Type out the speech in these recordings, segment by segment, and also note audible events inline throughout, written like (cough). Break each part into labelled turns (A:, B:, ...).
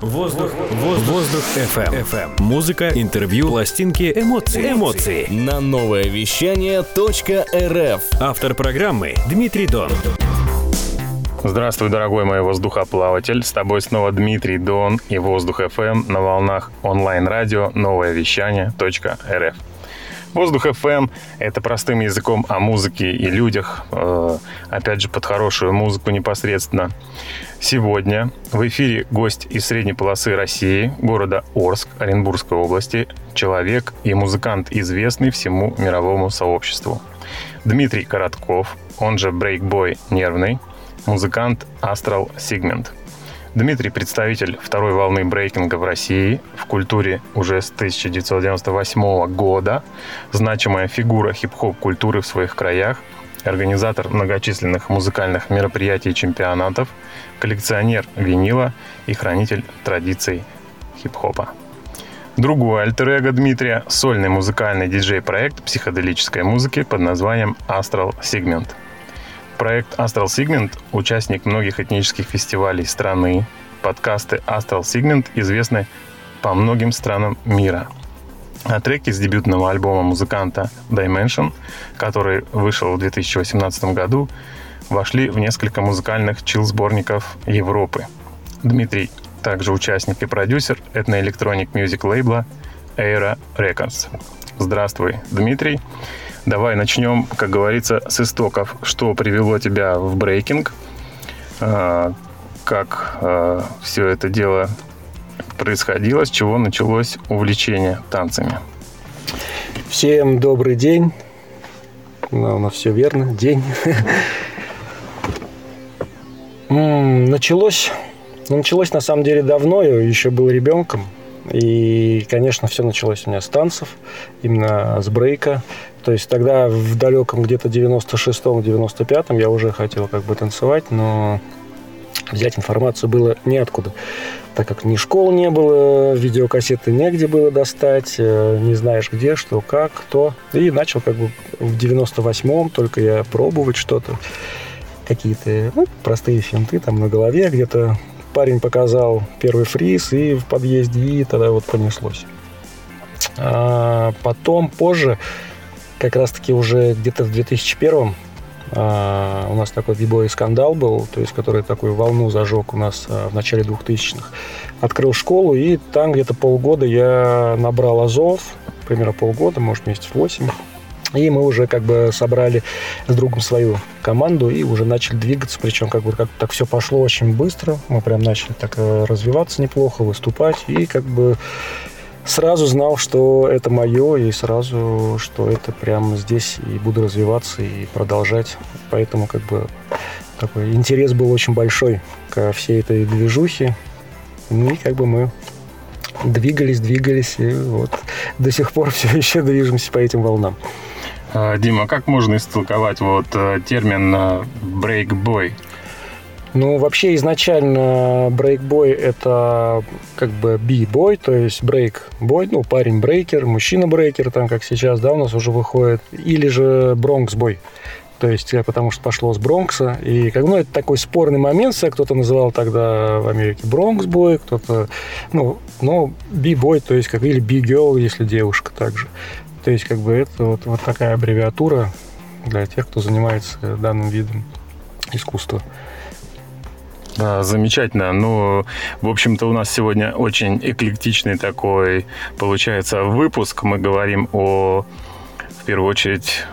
A: Воздух, воздух, воздух FM. FM. Музыка, интервью, пластинки, эмоции. Эмоции.
B: На новое вещание .рф.
A: Автор программы Дмитрий Дон.
C: Здравствуй, дорогой мой воздухоплаватель. С тобой снова Дмитрий Дон и Воздух FM на волнах онлайн-радио новое вещание .рф. Воздух FM — это простым языком о музыке и людях, э, опять же, под хорошую музыку непосредственно. Сегодня в эфире гость из средней полосы России, города Орск, Оренбургской области, человек и музыкант, известный всему мировому сообществу. Дмитрий Коротков, он же Брейкбой Нервный, музыкант Astral Segment – Дмитрий – представитель второй волны брейкинга в России, в культуре уже с 1998 года, значимая фигура хип-хоп культуры в своих краях, организатор многочисленных музыкальных мероприятий и чемпионатов, коллекционер винила и хранитель традиций хип-хопа. Другой альтер Дмитрия – сольный музыкальный диджей-проект психоделической музыки под названием Astral Segment – Проект Astral Segment – участник многих этнических фестивалей страны. Подкасты Astral Segment известны по многим странам мира. А треки с дебютного альбома музыканта Dimension, который вышел в 2018 году, вошли в несколько музыкальных чил-сборников Европы. Дмитрий также участник и продюсер этноэлектроник мюзик лейбла Era Records. Здравствуй, Дмитрий. Давай начнем, как говорится, с истоков. Что привело тебя в брейкинг? А, как а, все это дело происходило? С чего началось увлечение танцами?
D: Всем добрый день. Ну, у нас все верно. День. (laughs) Началось, ну, началось на самом деле давно, я еще был ребенком. И, конечно, все началось у меня с танцев, именно с брейка. То есть тогда в далеком где-то 96-м, 95-м я уже хотел как бы танцевать, но взять информацию было неоткуда, так как ни школ не было, видеокассеты негде было достать, э, не знаешь где, что, как, кто. И начал как бы в 98-м только я пробовать что-то, какие-то ну, простые финты там на голове где-то парень показал первый фриз и в подъезде, и тогда вот понеслось. А потом, позже, как раз-таки уже где-то в 2001 а, у нас такой бибой скандал был, то есть который такую волну зажег у нас а, в начале 2000-х. Открыл школу, и там где-то полгода я набрал азов, примерно полгода, может, месяц 8. И мы уже как бы собрали с другом свою команду и уже начали двигаться. Причем как бы как так все пошло очень быстро. Мы прям начали так э, развиваться неплохо, выступать. И как бы сразу знал, что это мое, и сразу, что это прямо здесь, и буду развиваться и продолжать. Поэтому как бы такой интерес был очень большой ко всей этой движухе. Ну и как бы мы двигались, двигались, и вот до сих пор все (laughs) еще движемся по этим волнам.
C: А, Дима, как можно истолковать вот э, термин брейкбой?
D: Ну, вообще изначально брейкбой это как бы би-бой, то есть брейк-бой, ну, парень-брейкер, мужчина-брейкер, там, как сейчас, да, у нас уже выходит, или же бронкс-бой. То есть, потому что пошло с Бронкса. И как, ну, это такой спорный момент, кто-то называл тогда в Америке Бронкс-бой, кто-то, ну, ну, би-бой, то есть, как, или би-герл, если девушка также. То есть, как бы это вот, вот такая аббревиатура для тех, кто занимается данным видом искусства.
C: Да, замечательно. Ну, в общем-то, у нас сегодня очень эклектичный такой, получается, выпуск. Мы говорим о, в первую очередь,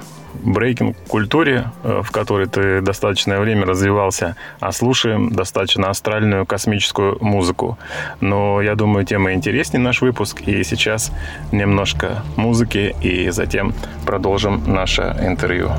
C: брейкинг-культуре, э, в которой ты достаточное время развивался, а слушаем достаточно астральную космическую музыку. Но я думаю, тема интереснее наш выпуск, и сейчас немножко музыки, и затем продолжим наше интервью.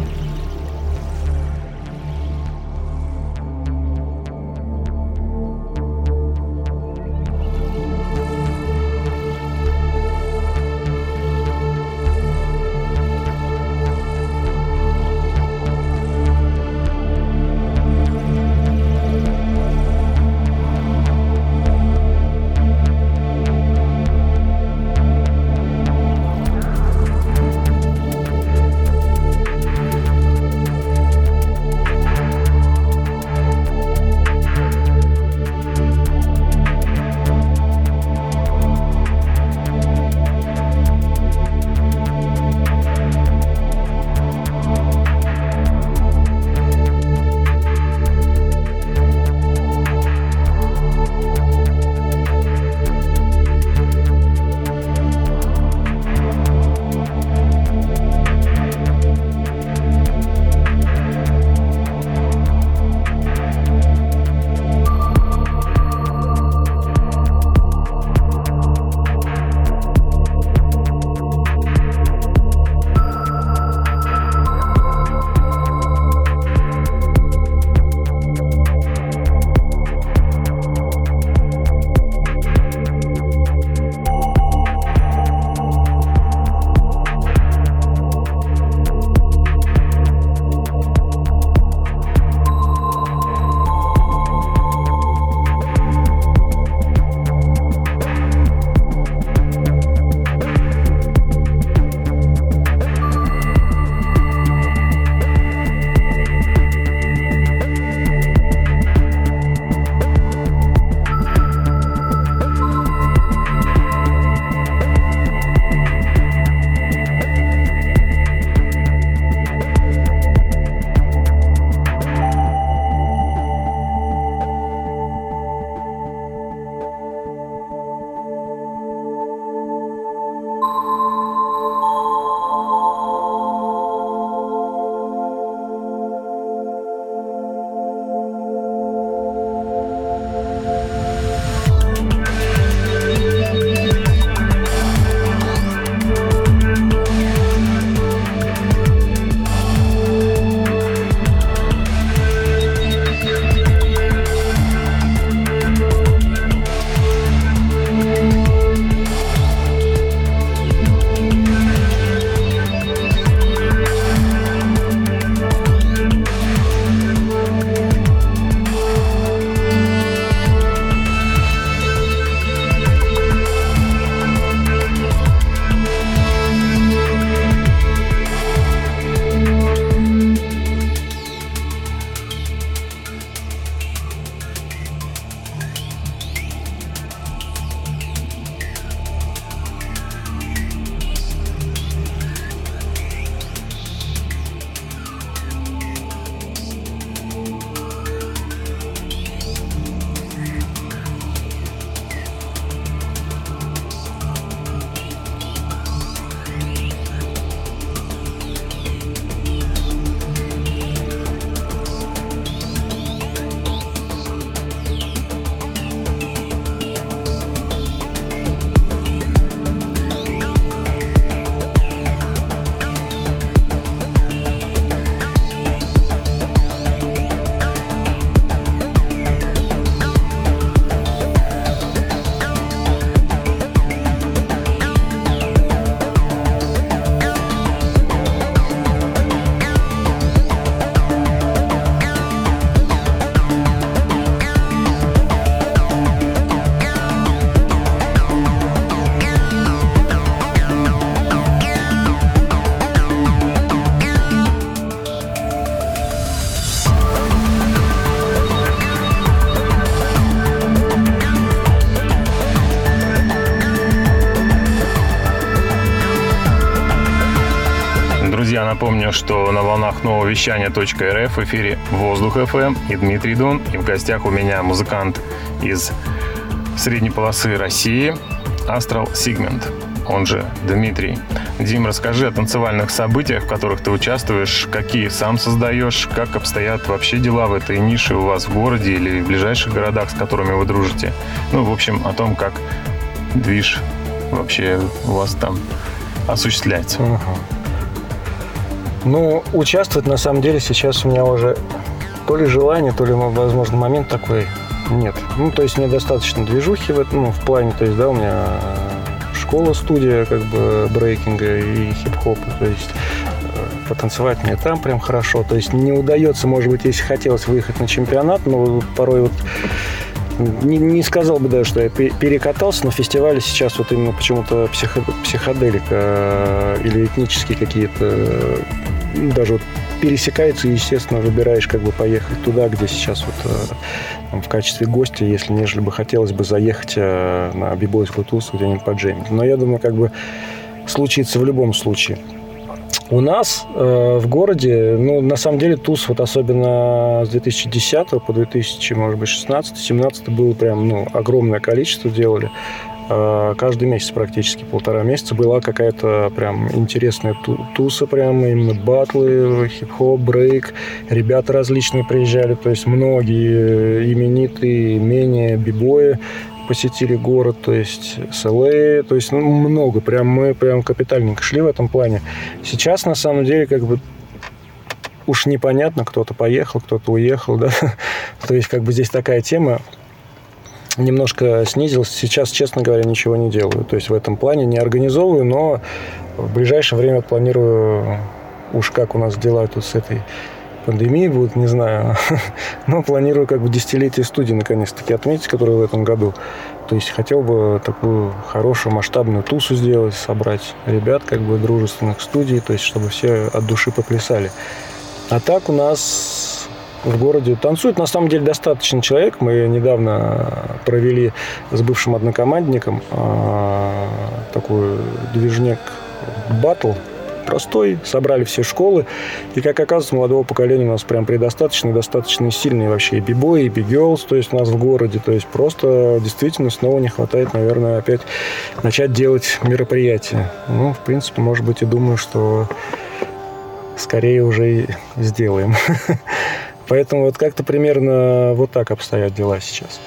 C: Напомню, что на волнах нового вещания .рф в эфире Воздух FM и Дмитрий Дон. И в гостях у меня музыкант из средней полосы России Astral Segment, он же Дмитрий. Дим, расскажи о танцевальных событиях, в которых ты участвуешь, какие сам создаешь, как обстоят вообще дела в этой нише у вас в городе или в ближайших городах, с которыми вы дружите. Ну, в общем, о том, как движ вообще у вас там осуществляется. Угу.
D: Ну, участвовать на самом деле сейчас у меня уже то ли желание, то ли, возможно, момент такой нет. Ну, то есть мне достаточно движухи в, ну, в плане, то есть, да, у меня школа-студия как бы брейкинга и хип-хопа, то есть э, потанцевать мне там прям хорошо. То есть не удается, может быть, если хотелось выехать на чемпионат, но порой вот не, не сказал бы даже, что я перекатался на фестивале сейчас вот именно почему-то психо, психоделика э, или этнические какие-то даже вот пересекается, и, естественно, выбираешь как бы поехать туда, где сейчас вот э, там, в качестве гостя, если нежели бы хотелось бы заехать на бибойскую тусу где-нибудь поджемить. Но я думаю, как бы случится в любом случае. У нас э, в городе, ну, на самом деле, туз, вот особенно с 2010 по 2000, может быть, 16 17 было прям, ну, огромное количество делали. Э, каждый месяц практически, полтора месяца была какая-то прям интересная туса, прям именно батлы, хип-хоп, брейк. Ребята различные приезжали, то есть многие именитые, менее бибои посетили город, то есть СЛА, то есть ну, много, прям мы прям капитальненько шли в этом плане. Сейчас, на самом деле, как бы уж непонятно, кто-то поехал, кто-то уехал, да, (laughs) то есть как бы здесь такая тема, немножко снизилась. Сейчас, честно говоря, ничего не делаю. То есть в этом плане не организовываю, но в ближайшее время планирую уж как у нас дела тут с этой пандемии будут, не знаю. (laughs) Но планирую как бы десятилетие студии наконец-таки отметить, которое в этом году. То есть хотел бы такую хорошую масштабную тусу сделать, собрать ребят как бы дружественных студий, то есть чтобы все от души поплясали. А так у нас в городе танцует на самом деле достаточно человек. Мы недавно провели с бывшим однокомандником а, такой движник батл простой, собрали все школы. И, как оказывается, молодого поколения у нас прям предостаточно, достаточно сильные вообще и бибои, и бигелс, то есть у нас в городе. То есть просто действительно снова не хватает, наверное, опять начать делать мероприятия. Ну, в принципе, может быть, и думаю, что скорее уже и сделаем. (laughs) Поэтому вот как-то примерно вот так обстоят дела сейчас.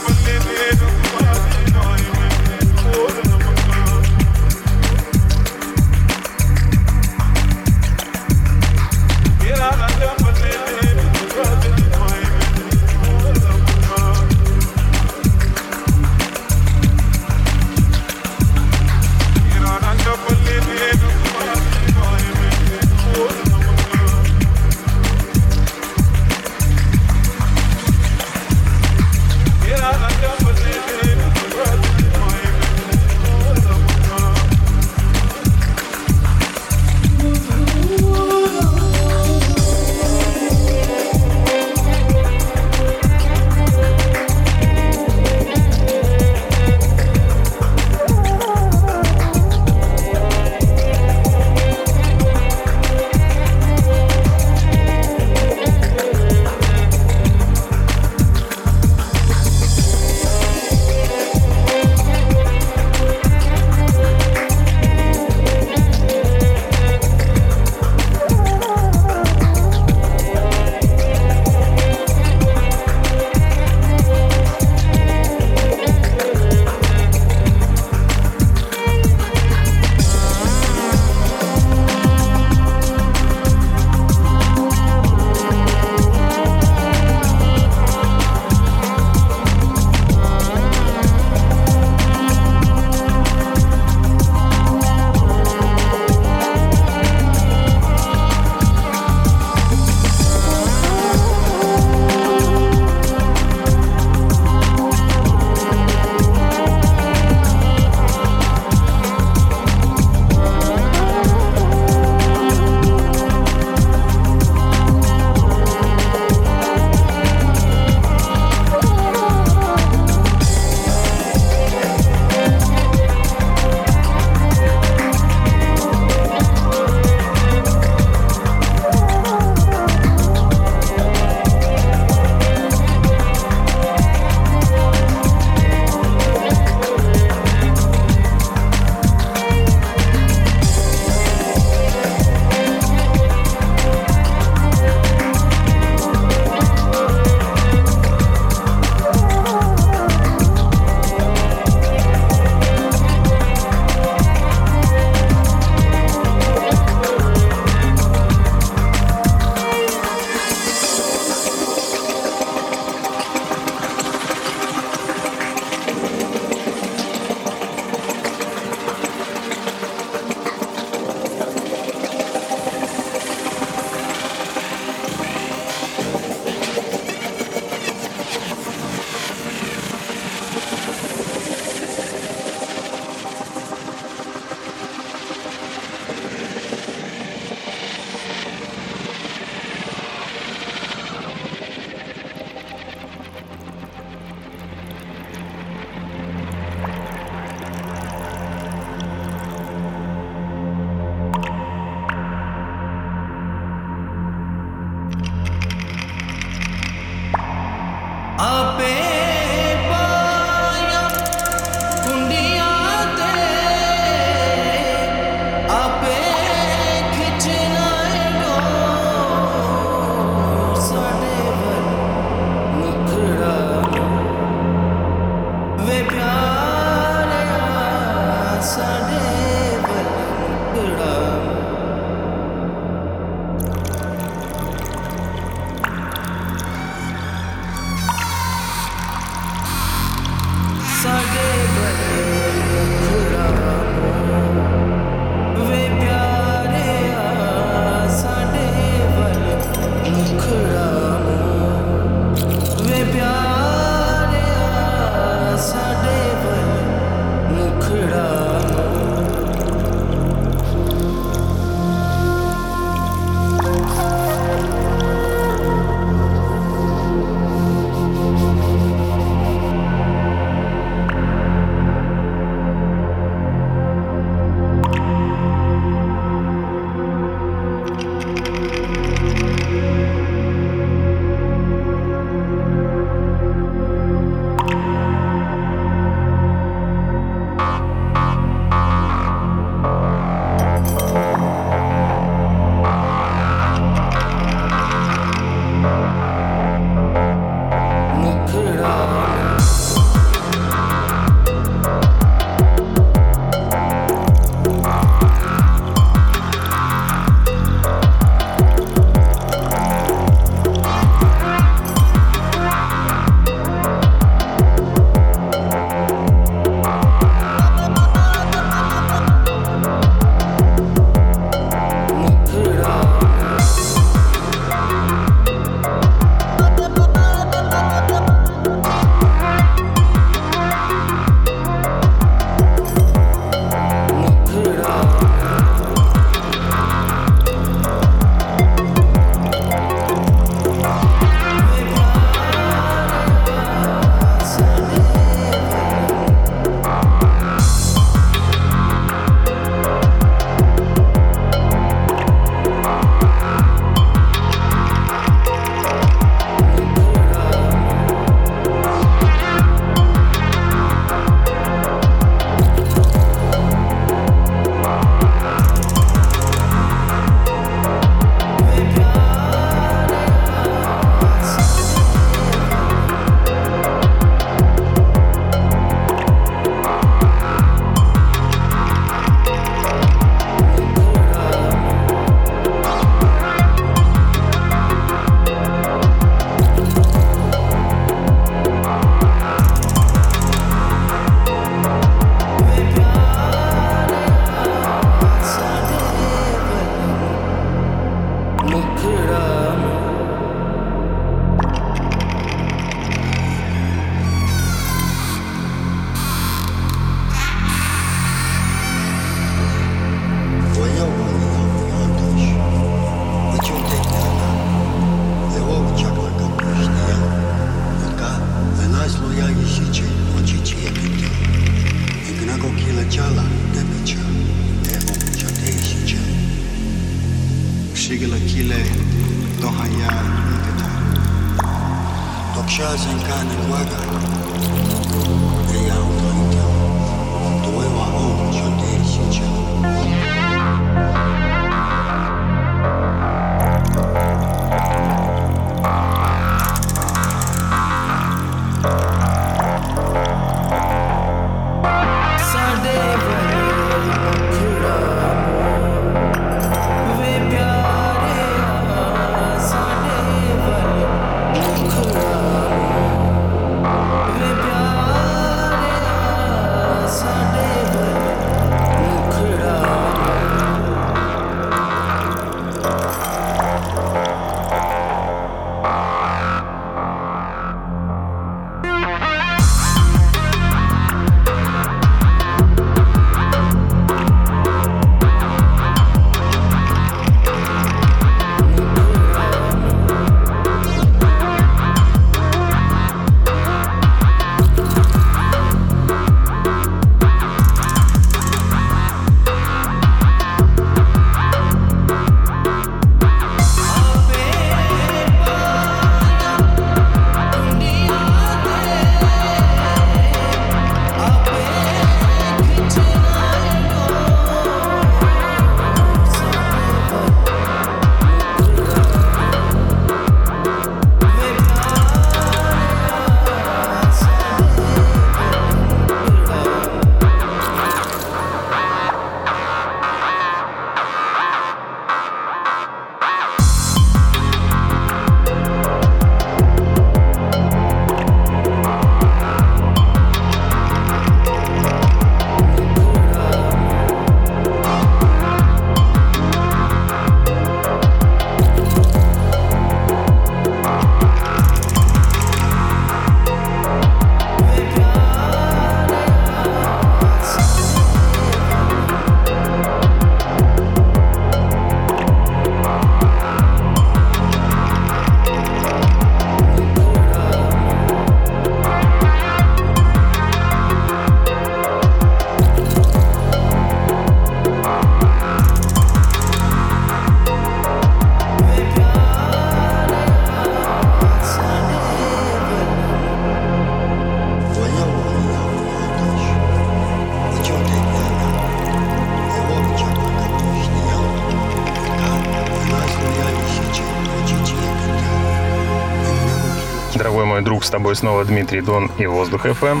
C: Мой друг, с тобой снова Дмитрий Дон и Воздух FM.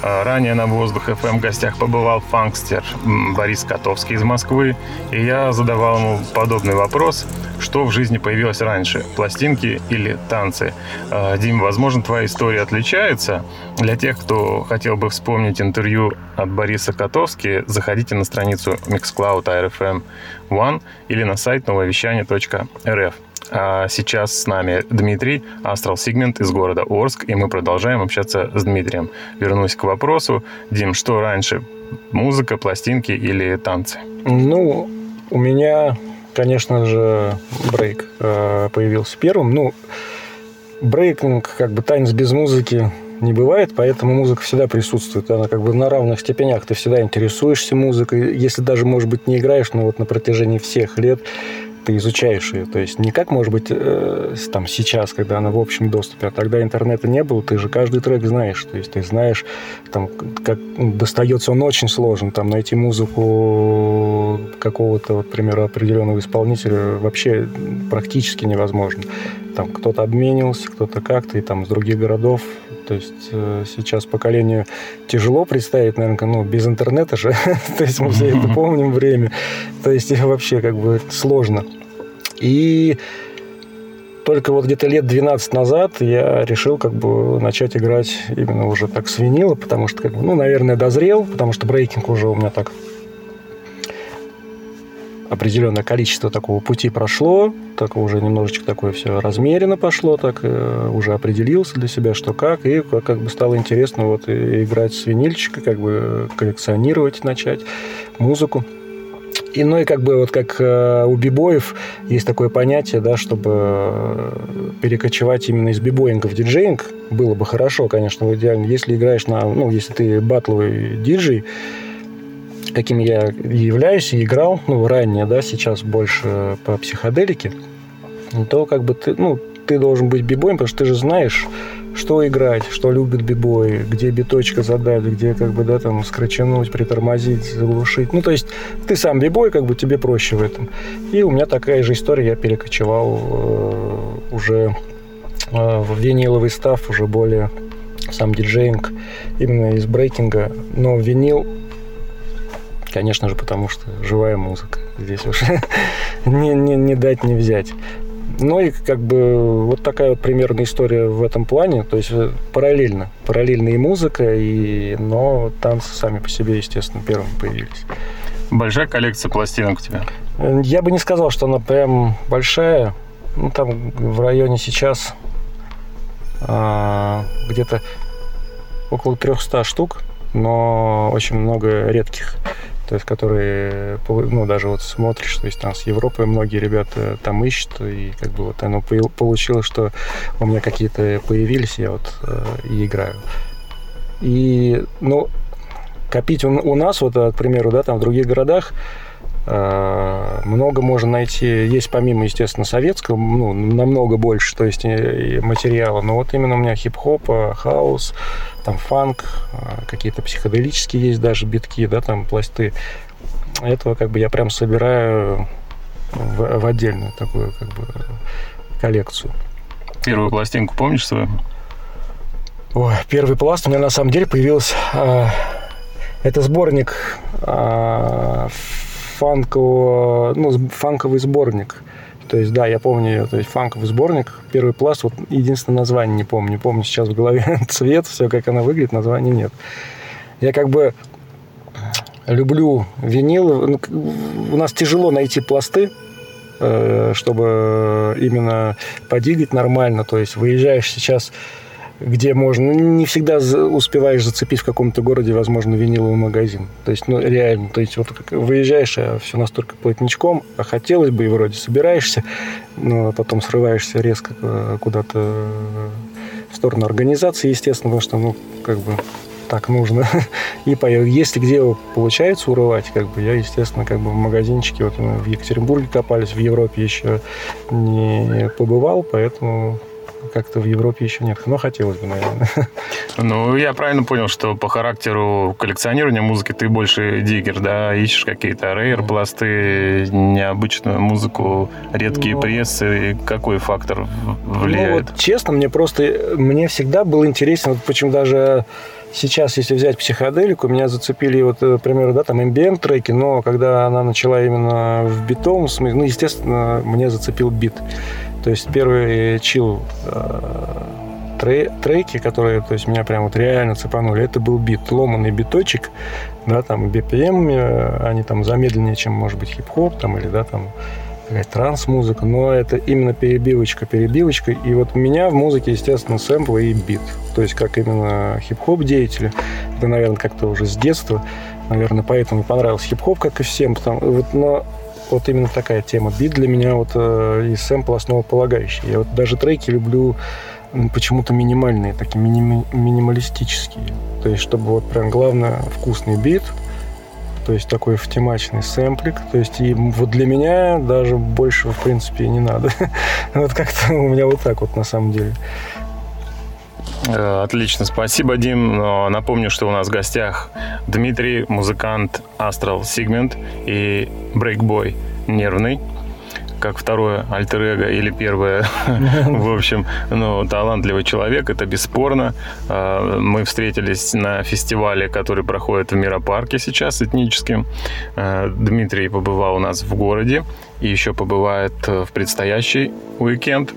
C: А, ранее на Воздух FM в гостях побывал фанкстер Борис Котовский из Москвы, и я задавал ему подобный вопрос, что в жизни появилось раньше, пластинки или танцы. А, Дим, возможно, твоя история отличается. Для тех, кто хотел бы вспомнить интервью от Бориса Котовски, заходите на страницу Mixcloud RFM One или на сайт нововещание.рф. А сейчас с нами Дмитрий, Astral Segment из города Орск, и мы продолжаем общаться с Дмитрием. Вернусь к вопросу. Дим, что раньше, музыка, пластинки или танцы?
D: Ну, у меня, конечно же, брейк э, появился первым. Ну, брейкинг, как бы танец без музыки не бывает, поэтому музыка всегда присутствует. Она как бы на равных степенях. Ты всегда интересуешься музыкой. Если даже, может быть, не играешь, но вот на протяжении всех лет ты изучаешь ее. То есть не как, может быть, э, там сейчас, когда она в общем доступе, а тогда интернета не было, ты же каждый трек знаешь. То есть ты знаешь, там, как достается он очень сложно. Там найти музыку какого-то, вот, к примеру, определенного исполнителя вообще практически невозможно. Там кто-то обменивался, кто-то как-то, и там с других городов то есть э, сейчас поколению тяжело представить, наверное, ну, без интернета же. (laughs) То есть мы все это помним время. То есть (laughs) вообще как бы сложно. И только вот где-то лет 12 назад я решил как бы начать играть именно уже так с винила, потому что, как бы, ну, наверное, дозрел, потому что брейкинг уже у меня так определенное количество такого пути прошло, так уже немножечко такое все размеренно пошло, так э, уже определился для себя, что как, и как, бы стало интересно вот играть с винильчика, как бы коллекционировать начать музыку. И, ну и как бы вот как э, у бибоев есть такое понятие, да, чтобы э, перекочевать именно из бибоинга в диджеинг, было бы хорошо, конечно, идеально. Если играешь на, ну, если ты батловый диджей, каким я являюсь и играл, ну, ранее, да, сейчас больше по психоделике, то как бы ты, ну, ты должен быть бибоем, потому что ты же знаешь, что играть, что любит бибой, где биточка задать, где как бы, да, там, скрачануть, притормозить, заглушить. Ну, то есть ты сам бибой, как бы тебе проще в этом. И у меня такая же история, я перекочевал э, уже э, в виниловый став, уже более сам диджеинг именно из брейкинга. Но винил Конечно же, потому что живая музыка. Здесь уже (laughs) не, не, не дать, не взять. Ну и как бы вот такая вот примерная история в этом плане. То есть э, параллельно. Параллельно и музыка, и... но танцы сами по себе, естественно, первыми появились.
C: Большая коллекция пластинок у тебя?
D: Э, я бы не сказал, что она прям большая. Ну, там в районе сейчас а, где-то около 300 штук, но очень много редких то есть которые, ну, даже вот смотришь, то есть там с Европы многие ребята там ищут, и как бы вот оно получилось, что у меня какие-то появились, я вот э, и играю. И, ну, копить у, у нас, вот, к примеру, да, там в других городах, э, много можно найти, есть помимо, естественно, советского, ну, намного больше, то есть материала, но вот именно у меня хип-хоп, э, хаус, там фанк, какие-то психоделические есть даже битки, да, там пласты. Этого как бы я прям собираю в, в отдельную такую как бы коллекцию.
C: Первую пластинку помнишь свою?
D: Ой, первый пласт у меня на самом деле появился. Э, это сборник э, фанкового, ну, фанковый сборник то есть, да, я помню, то есть фанковый сборник, первый пласт, вот единственное название не помню. Помню сейчас в голове (laughs) цвет, все, как она выглядит, названия нет. Я как бы люблю винил. Ну, у нас тяжело найти пласты, э, чтобы именно подигать нормально. То есть выезжаешь сейчас где можно... Ну, не всегда успеваешь зацепить в каком-то городе, возможно, виниловый магазин. То есть, ну, реально, то есть, вот выезжаешь, а все настолько плотничком, а хотелось бы, и вроде собираешься, но потом срываешься резко куда-то в сторону организации, естественно, потому что, ну, как бы так нужно. (laughs) И. Если где получается урывать, как бы я, естественно, как бы в магазинчике вот в Екатеринбурге копались, в Европе еще не побывал, поэтому как-то в Европе еще нет. Но хотелось бы, наверное.
C: Ну, я правильно понял, что по характеру коллекционирования музыки ты больше диггер, да? Ищешь какие-то рейр, пласты, необычную музыку, редкие ну, прессы. Какой фактор влияет? Ну, вот,
D: честно, мне просто... Мне всегда был интересен, вот почему даже Сейчас, если взять психоделику, меня зацепили, вот, например, да, там ambient треки, но когда она начала именно в битом, ну, естественно, мне зацепил бит. То есть первый чил э, треки, которые, то есть меня прям вот реально цепанули, это был бит, ломанный биточек, да, там BPM, э, они там замедленнее, чем, может быть, хип-хоп, там, или, да, там, какая-то транс-музыка, но это именно перебивочка, перебивочка. И вот у меня в музыке, естественно, сэмплы и бит. То есть как именно хип-хоп деятели. Это, наверное, как-то уже с детства. Наверное, поэтому понравился хип-хоп, как и всем. Потому, вот, но вот именно такая тема. Бит для меня вот э, и сэмпл основополагающий. Я вот даже треки люблю почему-то минимальные, такие миним, минималистические. То есть, чтобы вот прям главное вкусный бит, то есть такой втемачный сэмплик. То есть и вот для меня даже больше, в принципе, не надо. (laughs) вот как-то у меня вот так вот на самом деле.
C: Э, отлично, спасибо, Дим. Напомню, что у нас в гостях Дмитрий, музыкант Astral Segment и Breakboy Нервный как второе альтер -эго или первое. (laughs) В общем, ну, талантливый человек, это бесспорно. А, мы встретились на фестивале, который проходит в Миропарке сейчас, этническим. А, Дмитрий побывал у нас в городе и еще побывает в предстоящий уикенд.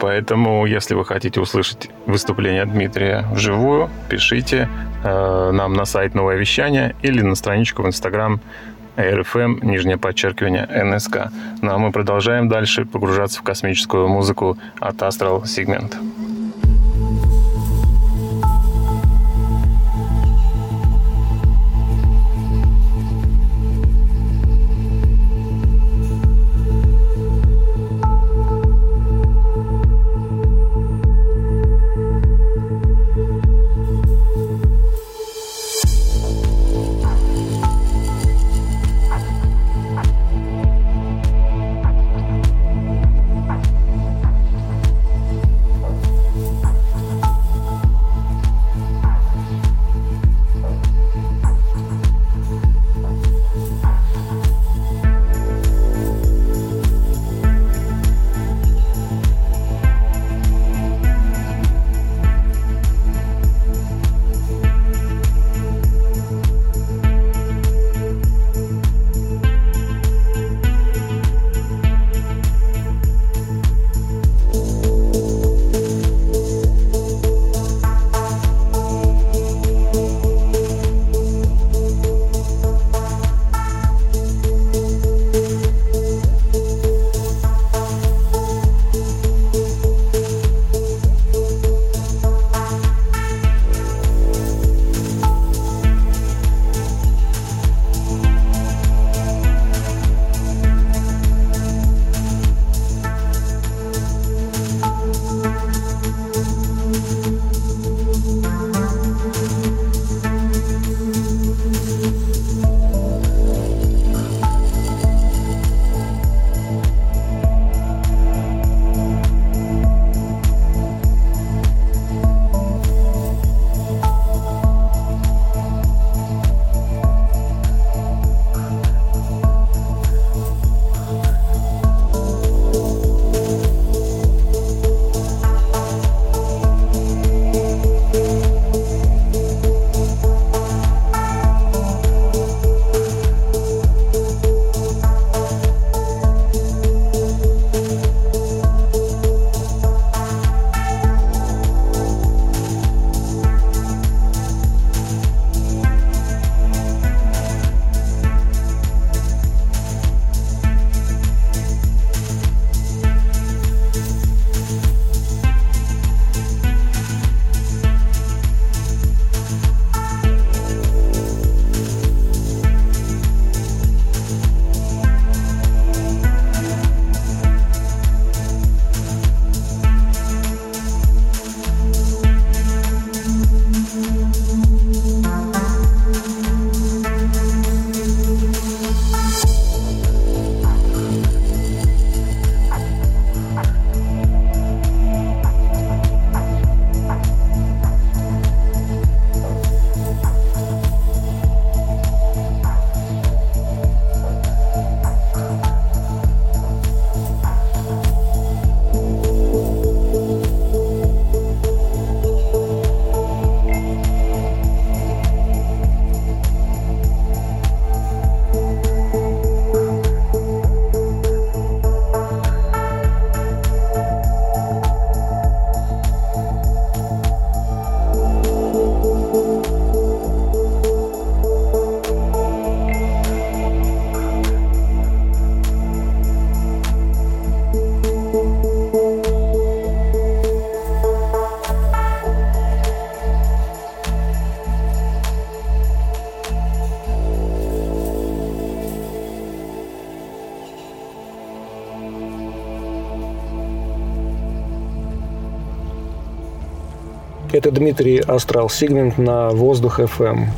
C: Поэтому, если вы хотите услышать выступление Дмитрия вживую, пишите э, нам на сайт «Новое вещание» или на страничку в Инстаграм РФМ, нижнее подчеркивание, НСК. Ну а мы продолжаем дальше погружаться в космическую музыку от Astral Segment.
D: Это Дмитрий Астрал Сигмент на Воздух FM.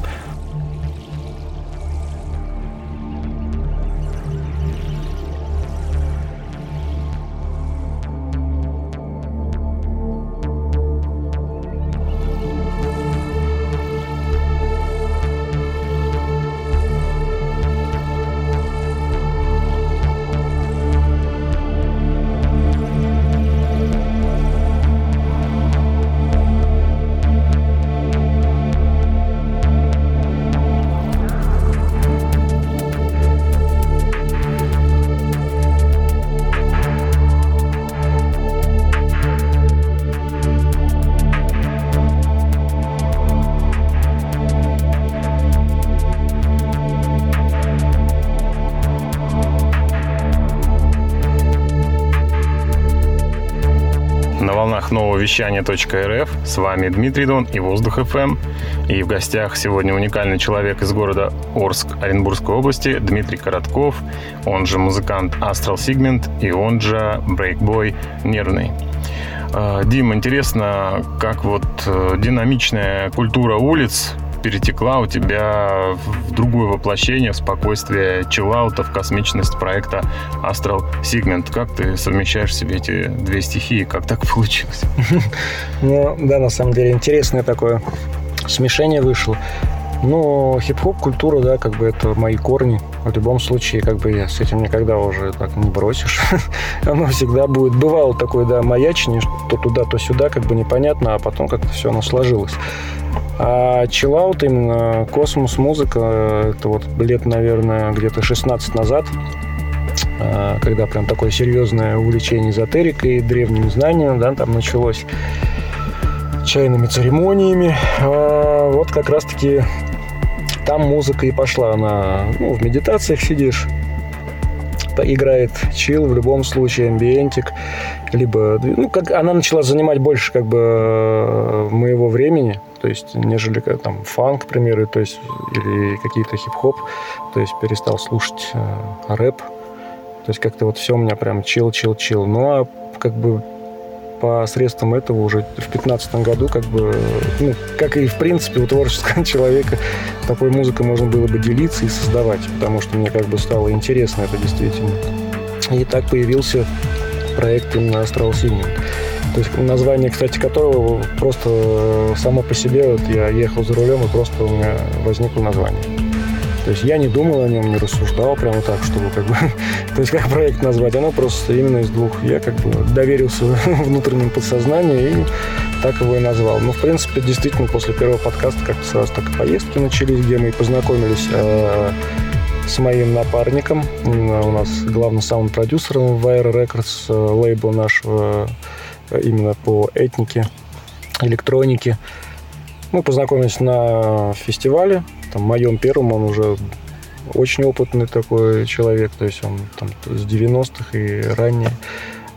C: вещание.рф. С вами Дмитрий Дон и Воздух ФМ. И в гостях сегодня уникальный человек из города Орск Оренбургской области Дмитрий Коротков, он же музыкант Astral Segment и он же брейкбой Нервный. А, Дим, интересно, как вот э, динамичная культура улиц перетекла у тебя в другое воплощение, в спокойствие чиллаута, в космичность проекта Astral Segment. Как ты совмещаешь себе эти две стихии? Как так получилось? (laughs)
D: Ну, да, на самом деле интересное такое смешение вышло. Ну, хип-хоп культура, да, как бы это мои корни. В любом случае, как бы с этим никогда уже так не бросишь. (laughs) оно всегда будет. Бывало такое, да, маячение, то туда, то сюда, как бы непонятно, а потом как-то все оно сложилось. А чиллаут, именно космос, музыка, это вот лет, наверное, где-то 16 назад, а, когда прям такое серьезное увлечение эзотерикой, древними знаниями, да, там началось чайными церемониями. А вот как раз-таки там музыка и пошла. Она, ну, в медитациях сидишь, играет чил в любом случае, амбиентик, либо, ну, как она начала занимать больше, как бы, моего времени, то есть, нежели как, там фанк, к примеру, то есть, или какие-то хип-хоп, то есть, перестал слушать э, рэп, то есть, как-то вот все у меня прям чил, чил, чил. Ну, а как бы по средствам этого уже в 2015 году, как бы, ну, как и в принципе у творческого (laughs) человека, такой музыкой можно было бы делиться и создавать, потому что мне как бы стало интересно это действительно. И так появился проект именно Astral Singing. То есть название, кстати, которого просто само по себе, вот я ехал за рулем, и просто у меня возникло название. То есть я не думал о нем, не рассуждал прямо так, чтобы как бы, (laughs) то есть как проект назвать. Оно просто именно из двух. Я как бы доверился (laughs) внутреннему подсознанию и так его и назвал. Ну, в принципе, действительно, после первого подкаста как-то сразу так и поездки начались, где мы и познакомились э, с моим напарником. У нас главным саунд-продюсером в Air Records, э, лейбл нашего э, именно по этнике, электронике. Мы познакомились на фестивале там, моем первом он уже очень опытный такой человек, то есть он там с 90-х и ранее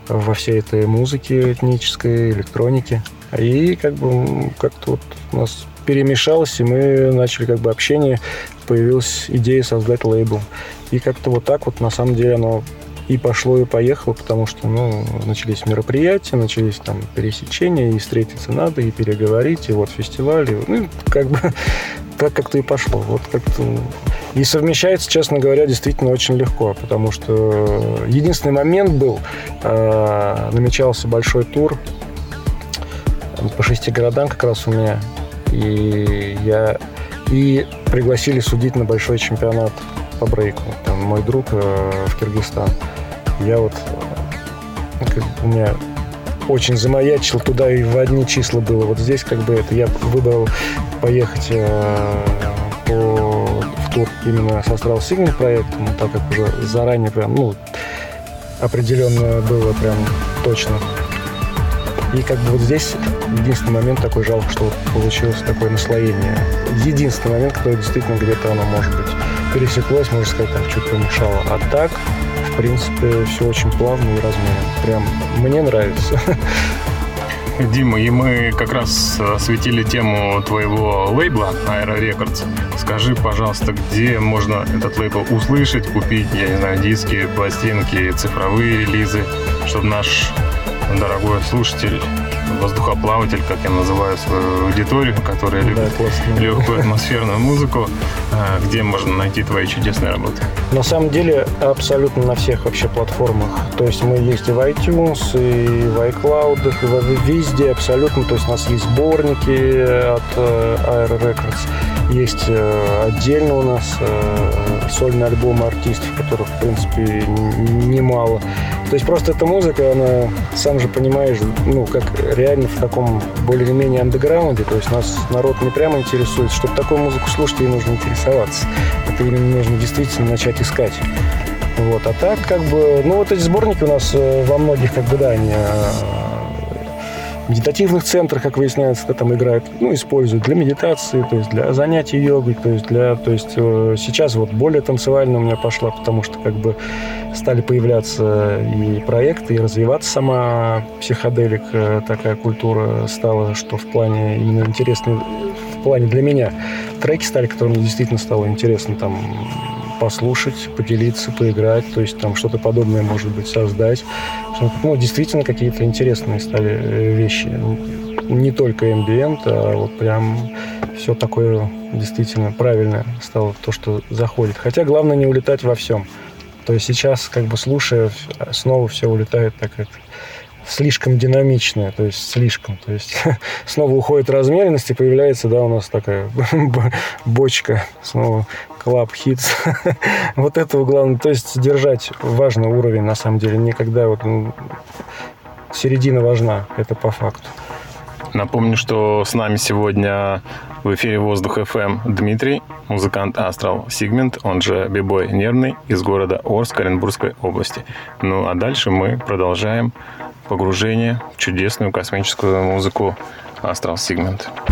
D: во всей этой музыке этнической, электронике. И как бы как-то вот у нас перемешалось, и мы начали как бы общение, появилась идея создать лейбл. И как-то вот так вот на самом деле оно и пошло, и поехало, потому что, ну, начались мероприятия, начались там пересечения, и встретиться надо, и переговорить, и вот фестиваль, и, ну, как бы (laughs) так как-то и пошло. Вот как-то... И совмещается, честно говоря, действительно очень легко, потому что единственный момент был, э, намечался большой тур по шести городам как раз у меня, и я и пригласили судить на большой чемпионат по брейку. Там мой друг э, в Киргизстан. Я вот э, у меня очень замаячил туда и в одни числа было. Вот здесь как бы это я выбрал поехать э, по, в тур именно с Astral Signal проектом, так как уже заранее прям, ну, определенно было прям точно. И как бы вот здесь единственный момент такой жалко, что вот получилось такое наслоение. Единственный момент, который действительно где-то оно может быть пересеклось, можно сказать, там чуть помешало. А так, в принципе, все очень плавно и размеренно. Прям мне нравится. (laughs)
C: Дима, и мы как раз осветили тему твоего лейбла Aero Records. Скажи, пожалуйста, где можно этот лейбл услышать, купить, я не знаю, диски, пластинки, цифровые релизы, чтобы наш дорогой слушатель воздухоплаватель, как я называю свою аудиторию, которая любит
D: классно.
C: легкую (laughs) атмосферную музыку. А, Где можно найти твои чудесные работы?
D: На самом деле абсолютно на всех вообще платформах. То есть мы есть и в iTunes, и в iCloud, и везде абсолютно. То есть у нас есть сборники от э, Air Records, есть э, отдельно у нас э, сольные альбомы артистов, которых, в принципе, немало. То есть просто эта музыка, она, сам же понимаешь, ну, как реально в таком более-менее андеграунде. То есть нас народ не прямо интересует. Чтобы такую музыку слушать, ей нужно интересоваться. Это именно нужно действительно начать искать. Вот. А так, как бы, ну, вот эти сборники у нас э, во многих, как бы, да, они э, медитативных центрах, как выясняется, да, там играют, ну, используют для медитации, то есть для занятий йогой, то есть для, то есть э, сейчас вот более танцевально у меня пошла, потому что как бы стали появляться и проекты, и развиваться сама психоделик, э, такая культура стала, что в плане именно интересной, в плане для меня. Треки стали, которые мне действительно стало интересно там послушать, поделиться, поиграть, то есть там что-то подобное, может быть, создать. Ну, действительно, какие-то интересные стали э, вещи. Не только ambient, а вот прям все такое действительно правильное стало то, что заходит. Хотя главное не улетать во всем. То есть сейчас, как бы слушая, снова все улетает так это слишком динамичное, то есть слишком, то есть (laughs) снова уходит размеренность и появляется, да, у нас такая (laughs) бочка, снова клаб хитс. (laughs) вот этого главное, то есть держать важный уровень, на самом деле, никогда вот ну, середина важна, это по факту.
C: Напомню, что с нами сегодня в эфире Воздух FM Дмитрий, музыкант Астрал Сигмент, он же бибой Нервный из города Орск Оренбургской области. Ну а дальше мы продолжаем погружение в чудесную космическую музыку Астрал Сигмент. по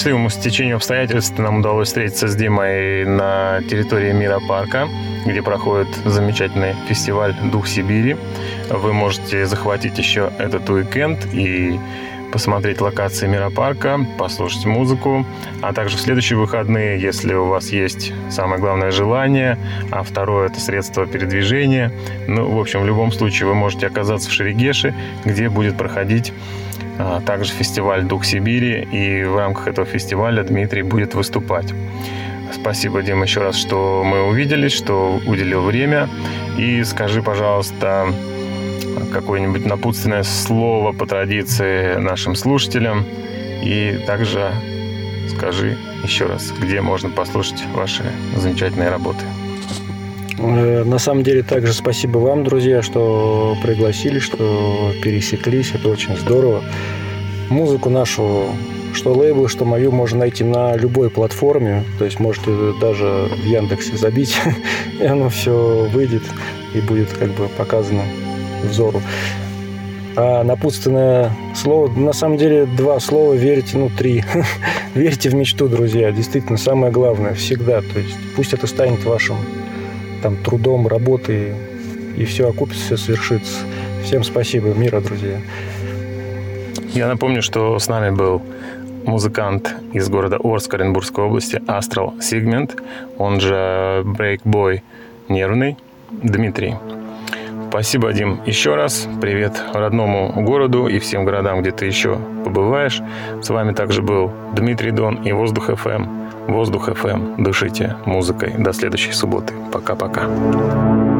C: счастливому стечению обстоятельств нам удалось встретиться с Димой на территории Мира парка, где проходит замечательный фестиваль «Дух Сибири». Вы можете захватить еще этот уикенд и посмотреть локации Миропарка, послушать музыку, а также в следующие выходные, если у вас есть самое главное желание, а второе это средство передвижения. Ну, в общем, в любом случае вы можете оказаться в Шерегеше, где будет проходить а, также фестиваль «Дух Сибири», и в рамках этого фестиваля Дмитрий будет выступать. Спасибо, Дим, еще раз, что мы увиделись, что уделил время. И скажи, пожалуйста, какое-нибудь напутственное слово по традиции нашим слушателям. И также скажи еще раз, где можно послушать ваши замечательные работы.
D: Э, на самом деле также спасибо вам, друзья, что пригласили, что пересеклись. Это очень здорово. Музыку нашу, что лейблы, что мою, можно найти на любой платформе. То есть можете даже в Яндексе забить, (laughs) и оно все выйдет и будет как бы показано взору. А напутственное слово, на самом деле два слова, верьте, ну три. (laughs) верьте в мечту, друзья, действительно, самое главное, всегда. То есть пусть это станет вашим там, трудом, работой, и все окупится, все совершится. Всем спасибо, мира, друзья.
C: Я напомню, что с нами был музыкант из города Орск Оренбургской области Astral Segment, он же Breakboy Нервный, Дмитрий. Спасибо, Дим, еще раз. Привет родному городу и всем городам, где ты еще побываешь. С вами также был Дмитрий Дон и Воздух FM. Воздух FM. Дышите музыкой. До следующей субботы. Пока-пока.